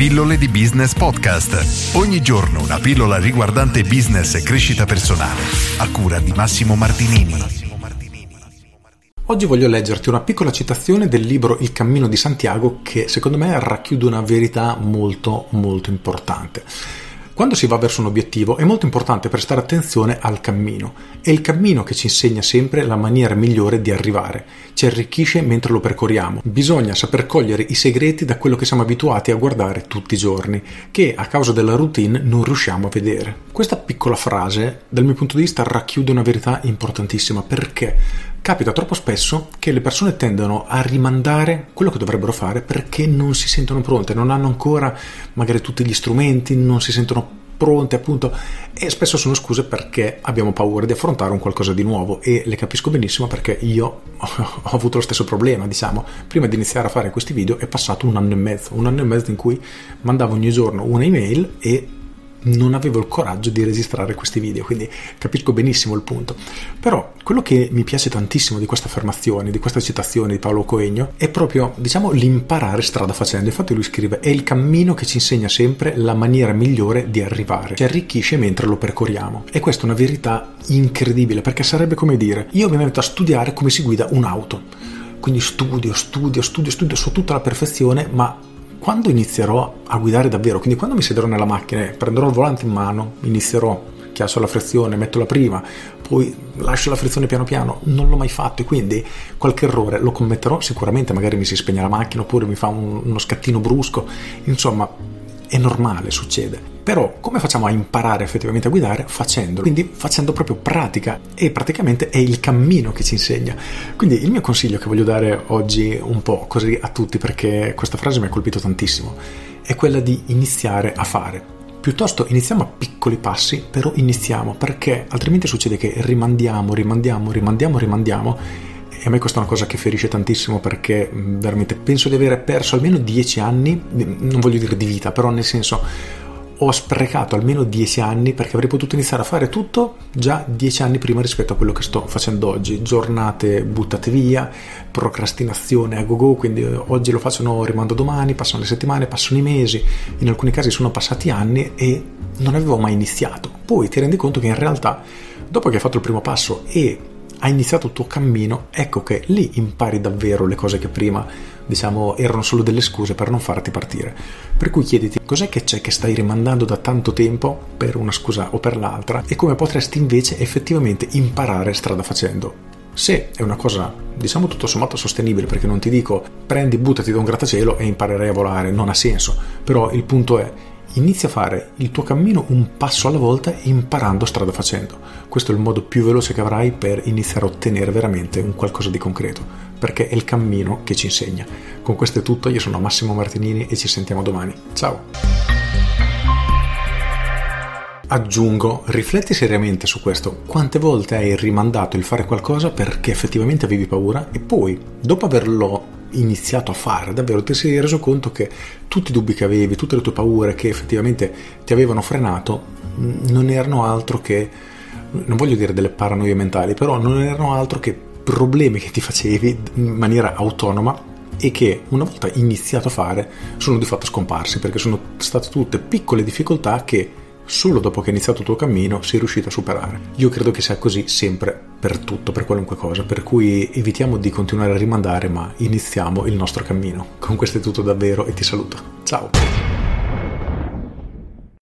Pillole di Business Podcast. Ogni giorno una pillola riguardante business e crescita personale. A cura di Massimo Martinini. Oggi voglio leggerti una piccola citazione del libro Il cammino di Santiago che secondo me racchiude una verità molto molto importante. Quando si va verso un obiettivo è molto importante prestare attenzione al cammino. È il cammino che ci insegna sempre la maniera migliore di arrivare, ci arricchisce mentre lo percorriamo. Bisogna saper cogliere i segreti da quello che siamo abituati a guardare tutti i giorni, che a causa della routine non riusciamo a vedere. Questa piccola frase, dal mio punto di vista, racchiude una verità importantissima perché capita troppo spesso che le persone tendono a rimandare quello che dovrebbero fare perché non si sentono pronte, non hanno ancora magari tutti gli strumenti, non si sentono pronte appunto e spesso sono scuse perché abbiamo paura di affrontare un qualcosa di nuovo e le capisco benissimo perché io ho avuto lo stesso problema diciamo. Prima di iniziare a fare questi video è passato un anno e mezzo un anno e mezzo in cui mandavo ogni giorno un'email e non avevo il coraggio di registrare questi video, quindi capisco benissimo il punto. Però quello che mi piace tantissimo di questa affermazione, di questa citazione di Paolo Coegno, è proprio, diciamo, l'imparare strada facendo. Infatti lui scrive, è il cammino che ci insegna sempre la maniera migliore di arrivare, ci arricchisce mentre lo percorriamo. E questa è una verità incredibile, perché sarebbe come dire, io mi metto a studiare come si guida un'auto. Quindi studio, studio, studio, studio su tutta la perfezione, ma quando inizierò a guidare davvero, quindi quando mi siederò nella macchina, prenderò il volante in mano, inizierò, chiasso la frizione, metto la prima, poi lascio la frizione piano piano, non l'ho mai fatto e quindi qualche errore lo commetterò sicuramente, magari mi si spegne la macchina oppure mi fa un, uno scattino brusco, insomma è normale, succede. Però come facciamo a imparare effettivamente a guidare? Facendolo, quindi facendo proprio pratica e praticamente è il cammino che ci insegna. Quindi il mio consiglio che voglio dare oggi un po' così a tutti perché questa frase mi ha colpito tantissimo è quella di iniziare a fare. Piuttosto iniziamo a piccoli passi, però iniziamo perché altrimenti succede che rimandiamo, rimandiamo, rimandiamo, rimandiamo e a me questa è una cosa che ferisce tantissimo perché veramente penso di avere perso almeno dieci anni, non voglio dire di vita, però nel senso ho sprecato almeno dieci anni perché avrei potuto iniziare a fare tutto già dieci anni prima rispetto a quello che sto facendo oggi. Giornate buttate via, procrastinazione a go go, quindi oggi lo faccio, no, rimando domani, passano le settimane, passano i mesi, in alcuni casi sono passati anni e non avevo mai iniziato. Poi ti rendi conto che in realtà dopo che hai fatto il primo passo e hai iniziato il tuo cammino, ecco che lì impari davvero le cose che prima, diciamo, erano solo delle scuse per non farti partire. Per cui chiediti cos'è che c'è che stai rimandando da tanto tempo per una scusa o per l'altra e come potresti invece effettivamente imparare strada facendo. Se è una cosa, diciamo tutto sommato sostenibile, perché non ti dico prendi, buttati da un grattacielo e imparerai a volare, non ha senso, però il punto è Inizia a fare il tuo cammino un passo alla volta imparando strada facendo. Questo è il modo più veloce che avrai per iniziare a ottenere veramente un qualcosa di concreto, perché è il cammino che ci insegna. Con questo è tutto, io sono Massimo Martinini e ci sentiamo domani. Ciao! Aggiungo, rifletti seriamente su questo. Quante volte hai rimandato il fare qualcosa perché effettivamente avevi paura e poi, dopo averlo iniziato a fare, davvero ti sei reso conto che tutti i dubbi che avevi, tutte le tue paure che effettivamente ti avevano frenato, non erano altro che, non voglio dire delle paranoie mentali, però non erano altro che problemi che ti facevi in maniera autonoma e che una volta iniziato a fare sono di fatto scomparsi perché sono state tutte piccole difficoltà che solo dopo che hai iniziato il tuo cammino sei riuscito a superare. Io credo che sia così sempre per tutto, per qualunque cosa, per cui evitiamo di continuare a rimandare, ma iniziamo il nostro cammino. Con questo è tutto davvero e ti saluto. Ciao!